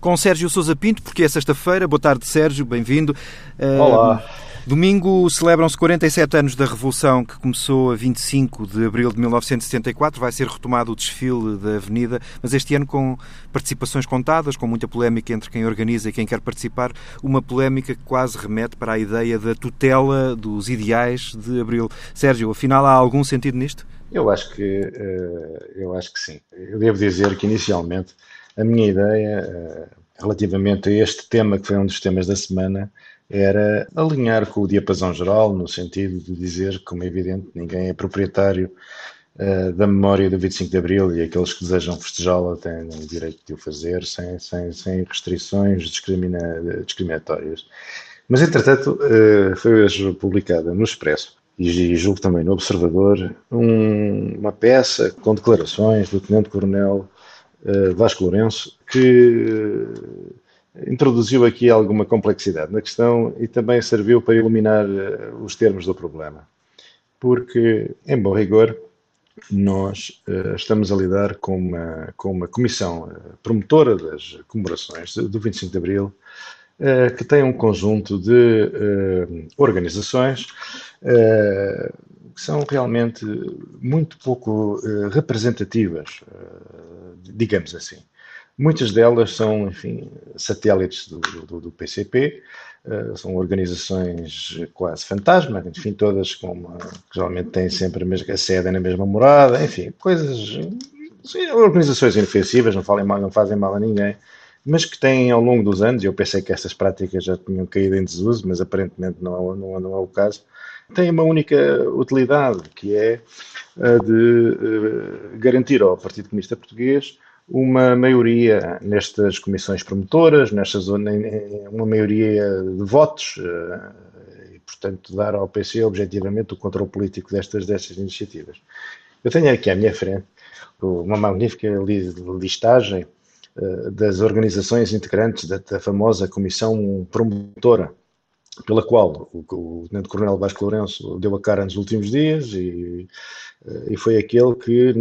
com Sérgio Sousa Pinto, porque é sexta-feira. Boa tarde, Sérgio, bem-vindo. Olá. Uh, domingo celebram-se 47 anos da Revolução que começou a 25 de abril de 1974. Vai ser retomado o desfile da Avenida, mas este ano com participações contadas, com muita polémica entre quem organiza e quem quer participar. Uma polémica que quase remete para a ideia da tutela dos ideais de abril. Sérgio, afinal há algum sentido nisto? Eu acho que, uh, eu acho que sim. Eu devo dizer que inicialmente a minha ideia, eh, relativamente a este tema, que foi um dos temas da semana, era alinhar com o diapasão geral, no sentido de dizer, como é evidente, ninguém é proprietário uh, da memória do 25 de Abril e aqueles que desejam festejá-la têm o direito de o fazer sem, sem, sem restrições discrimina, discriminatórias. Mas, entretanto, uh, foi hoje publicada no Expresso e julgo também no Observador um, uma peça com declarações do Tenente-Coronel uh, Vasco Lourenço, que uh, introduziu aqui alguma complexidade na questão e também serviu para iluminar uh, os termos do problema. Porque, em bom rigor, nós estamos a lidar com uma, com uma comissão promotora das comemorações do 25 de Abril, que tem um conjunto de organizações que são realmente muito pouco representativas digamos assim. Muitas delas são, enfim, satélites do, do, do PCP, uh, eh, são organizações quase fantasma, enfim, todas com uma, que geralmente têm sempre a, mesma, sede na mesma morada, enfim, coisas, organizações inofensivas, não, falem mal, não fazem mal a ninguém, mas que têm ao longo dos anos, eu pensei que estas práticas já tinham caído em desuso, mas aparentemente não, não, não é o caso, têm uma única utilidade, que é a de uh, garantir ao Partido Comunista Português uma maioria nestas comissões promotoras, nestas, uma maioria de votos, uh, e, portanto, dar ao PC objetivamente o controle político destas, destas iniciativas. Eu tenho aqui à minha frente uma magnífica listagem uh, das organizações integrantes da, da famosa comissão promotora pela qual o, o Tenente Coronel Vasco Lourenço deu a cara nos últimos dias e, e foi aquele que,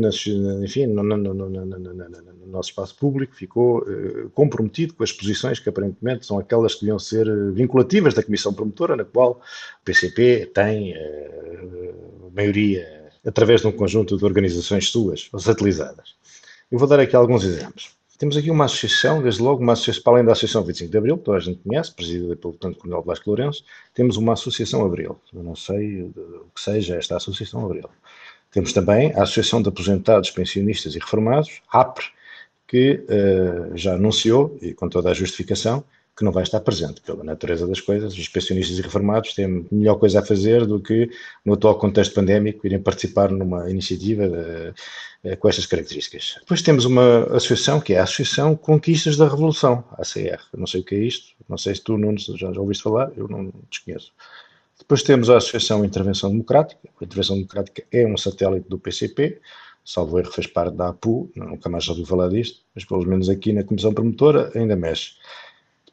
enfim, no, no, no, no nosso espaço público ficou uh, comprometido com as posições que aparentemente são aquelas que deviam ser vinculativas da Comissão Promotora, na qual o PCP tem uh, maioria através de um conjunto de organizações suas, satelizadas. Eu vou dar aqui alguns exemplos. Temos aqui uma associação, desde logo, uma associação, para além da Associação 25 de Abril, que toda a gente conhece, presidida pelo Tanto Coronel Blasco Lourenço, temos uma Associação Abril. Eu não sei o que seja esta Associação Abril. Temos também a Associação de Aposentados, Pensionistas e Reformados, APRE, que uh, já anunciou, e com toda a justificação, que não vai estar presente, pela natureza das coisas. Os pensionistas e reformados têm melhor coisa a fazer do que, no atual contexto pandémico, irem participar numa iniciativa de, de, com estas características. Depois temos uma associação, que é a Associação Conquistas da Revolução, ACR. Eu não sei o que é isto, não sei se tu, já, já ouviste falar, eu não desconheço. Depois temos a Associação Intervenção Democrática. A Intervenção Democrática é um satélite do PCP, salvo erro fez parte da APU, nunca mais já ouvi falar disto, mas pelo menos aqui na Comissão Promotora ainda mexe.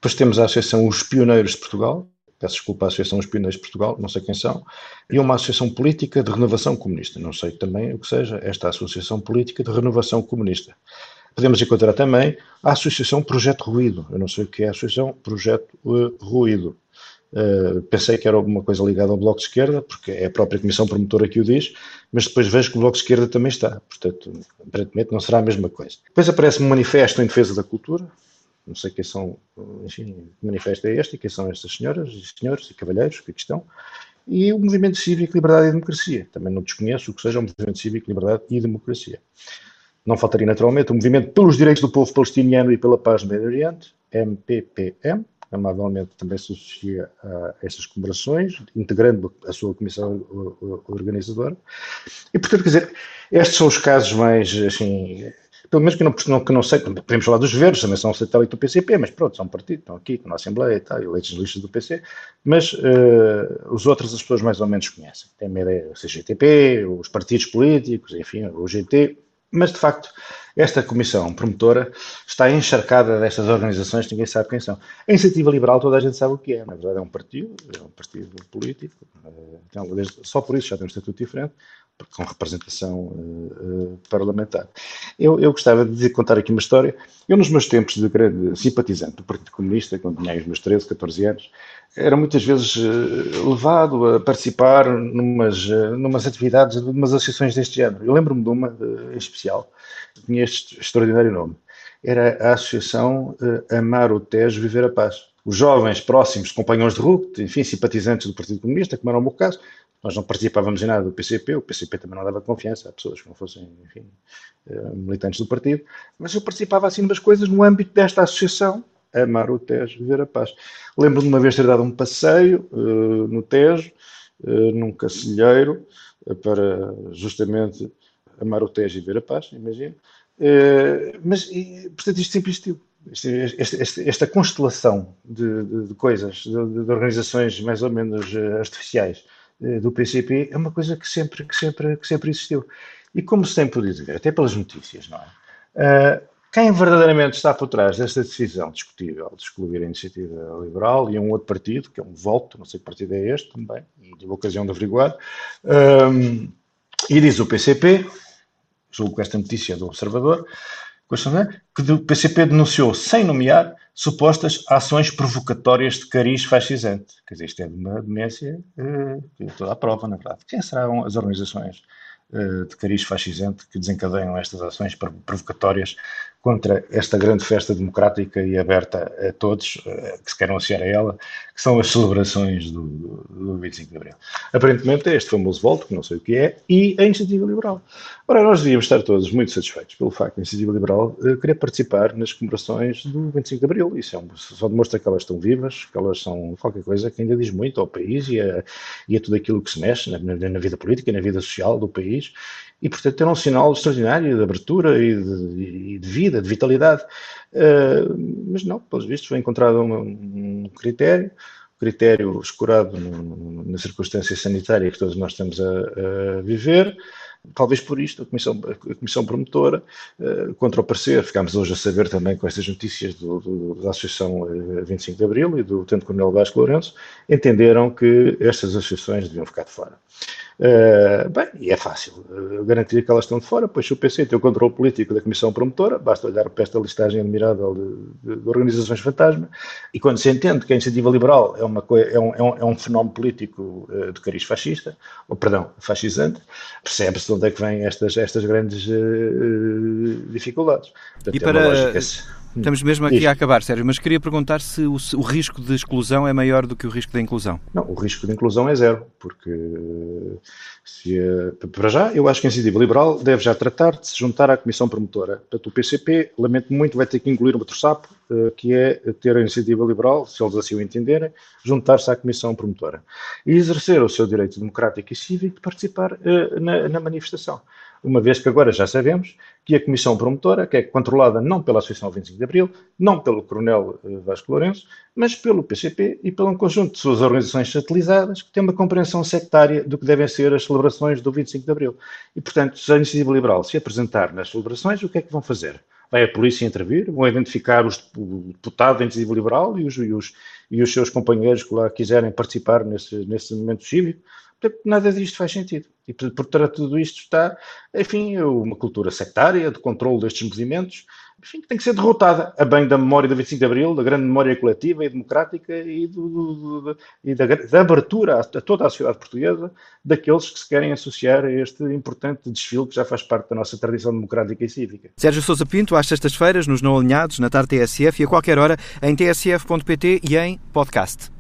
Depois temos a Associação Os Pioneiros de Portugal, peço desculpa à Associação Os Pioneiros de Portugal, não sei quem são, e uma Associação Política de Renovação Comunista, não sei também o que seja esta Associação Política de Renovação Comunista. Podemos encontrar também a Associação Projeto Ruído, eu não sei o que é a Associação Projeto uh, Ruído. Uh, pensei que era alguma coisa ligada ao Bloco de Esquerda, porque é a própria Comissão Promotora que o diz, mas depois vejo que o Bloco de Esquerda também está, portanto, aparentemente não será a mesma coisa. Depois aparece um manifesto em defesa da cultura, não sei quem são, enfim, que manifesto é este quem são estas senhoras e senhores e cavalheiros que aqui estão. E o Movimento Cívico, Liberdade e Democracia. Também não desconheço o que seja o Movimento Cívico, Liberdade e Democracia. Não faltaria naturalmente o Movimento pelos Direitos do Povo Palestiniano e pela Paz no Médio Oriente, MPPM, amavelmente também se associa a estas comemorações, integrando a sua comissão organizadora. E, portanto, quer dizer, estes são os casos mais, assim, pelo menos que não, não, que não sei, podemos falar dos verdes, também são satélite do PCP, mas pronto, são um partido, estão aqui na Assembleia e tal, eleitos listas do PC, mas uh, os outros as pessoas mais ou menos conhecem. Tem uma ideia, o CGTP, os partidos políticos, enfim, o GT, mas de facto esta comissão promotora está encharcada destas organizações, ninguém sabe quem são. A Iniciativa Liberal toda a gente sabe o que é, na verdade é um partido, é um partido político, eh, então, só por isso já tem um estatuto diferente, com representação uh, parlamentar. Eu, eu, gostava de contar aqui uma história. Eu, nos meus tempos de grande simpatizante do Partido Comunista, quando tinha os meus 13, 14 anos, era muitas vezes uh, levado a participar numas, numas atividades de associações deste género. Eu lembro-me de uma em especial, tinha este extraordinário nome. Era a Associação Amar o Tejo, Viver a Paz. Os jovens próximos, companhões de RUC, enfim, simpatizantes do Partido Comunista, como era o meu caso, nós não participávamos em nada do PCP, o PCP também não dava confiança a pessoas que não fossem, enfim, eh, militantes do partido, mas eu participava assim de umas coisas no âmbito desta associação, Amar o Tejo, Viver a Paz. Lembro-me de uma vez ter dado um passeio uh, no Tejo, uh, num cacilheiro, uh, para justamente amar o Tejo e ver a paz, imagino. mas, e, portanto, isto sempre existiu. Esta, esta, esta constelação de, de, de coisas, de, de, organizações mais ou menos artificiais, do PCP é uma coisa que sempre, que sempre, que sempre existiu. E como se tem podido ver, até pelas notícias, não é? Uh, quem verdadeiramente está por trás desta decisão discutível de excluir a iniciativa liberal e um outro partido, que é um Volto, não sei que partido é este também, tive a ocasião de averiguar, um, e diz o PCP, julgo que esta notícia é do Observador, que o PCP denunciou, sem nomear, supostas ações provocatórias de cariz fascisante. Quer dizer, isto é uma demência eh, toda a prova, na verdade. Quem serão as organizações eh, de cariz fascisante que desencadeiam estas ações provocatórias contra esta grande festa democrática e aberta a todos, eh, que se querem associar a ela, que são as celebrações do, do 25 de Abril. Aparentemente é este famoso voto, que não sei o que é, e a Iniciativa Liberal. Ora, nós devíamos estar todos muito satisfeitos pelo facto de a Iniciativa Liberal uh, querer participar nas comemorações do 25 de Abril. Isso é um, só demonstra que elas estão vivas, que elas são qualquer coisa que ainda diz muito ao país e a, e a tudo aquilo que se mexe na, na, na vida política, na vida social do país e, portanto, era um sinal extraordinário de abertura e de, e de vida, de vitalidade. Uh, mas não, pelos vistos, foi encontrado um, critério, um critério escurado no, na circunstância sanitária que todos nós estamos a, a viver. Talvez por isto a Comissão, a comissão Promotora, uh, contra o parecer, ficámos hoje a saber também com estas notícias do, do, da Associação 25 eh, de Abril e do Tenente Coronel Vasco Lourenço, entenderam que estas associações deviam ficar de fora. Uh, bem, e é fácil garantir que elas estão de fora, pois se o PC tem o controle político da Comissão Promotora, basta olhar para esta listagem admirável de, de, de organizações fantasma, e quando se entende que a iniciativa liberal é, uma, é, um, é, um, é um fenómeno político uh, de cariz fascista, ou perdão, fascisante, percebe-se onde é que vêm estas, estas grandes dificuldades. Portanto, e é para... Lógica, Estamos mesmo aqui Isto. a acabar, Sérgio, mas queria perguntar se o, o, risco de exclusão é maior do que o risco de inclusão. Não, o risco de inclusão é zero, porque se, para já eu acho que a iniciativa liberal deve já tratar de se juntar à Comissão Promotora. Portanto, o PCP, lamento muito, vai ter que incluir um outro sapo, eh, que é ter a iniciativa liberal, se eles assim o entenderem, juntar-se à Comissão Promotora e exercer o seu direito democrático e cívico de participar uh, na, na manifestação uma vez que agora já sabemos que a Comissão Promotora, que é controlada não pela Associação 25 de Abril, não pelo Coronel eh, Vasco Lourenço, mas pelo PCP e pelo um conjunto de suas organizações satelizadas que têm uma compreensão sectária do que devem ser as celebrações do 25 de Abril. E, portanto, se a Iniciativa Liberal se apresentar nas celebrações, o que é que vão fazer? Vai a polícia intervir? Vão identificar os, o deputado da Iniciativa Liberal e os, e, os, e os seus companheiros que lá quiserem participar nesse, nesse momento cívico? Nada disto faz sentido. E por, por trás de tudo isto está, enfim, uma cultura sectária de controle destes movimentos, enfim, que tem que ser derrotada, a bem da memória do 25 de Abril, da grande memória coletiva e democrática e, do, do, do, e da, da, abertura a, a, toda a sociedade portuguesa daqueles que se querem associar a este importante desfile que já faz parte da nossa tradição democrática e cívica. Sérgio Sousa Pinto, às sextas-feiras, nos Não Alinhados, na tarde TSF e a qualquer hora em tsf.pt e em podcast.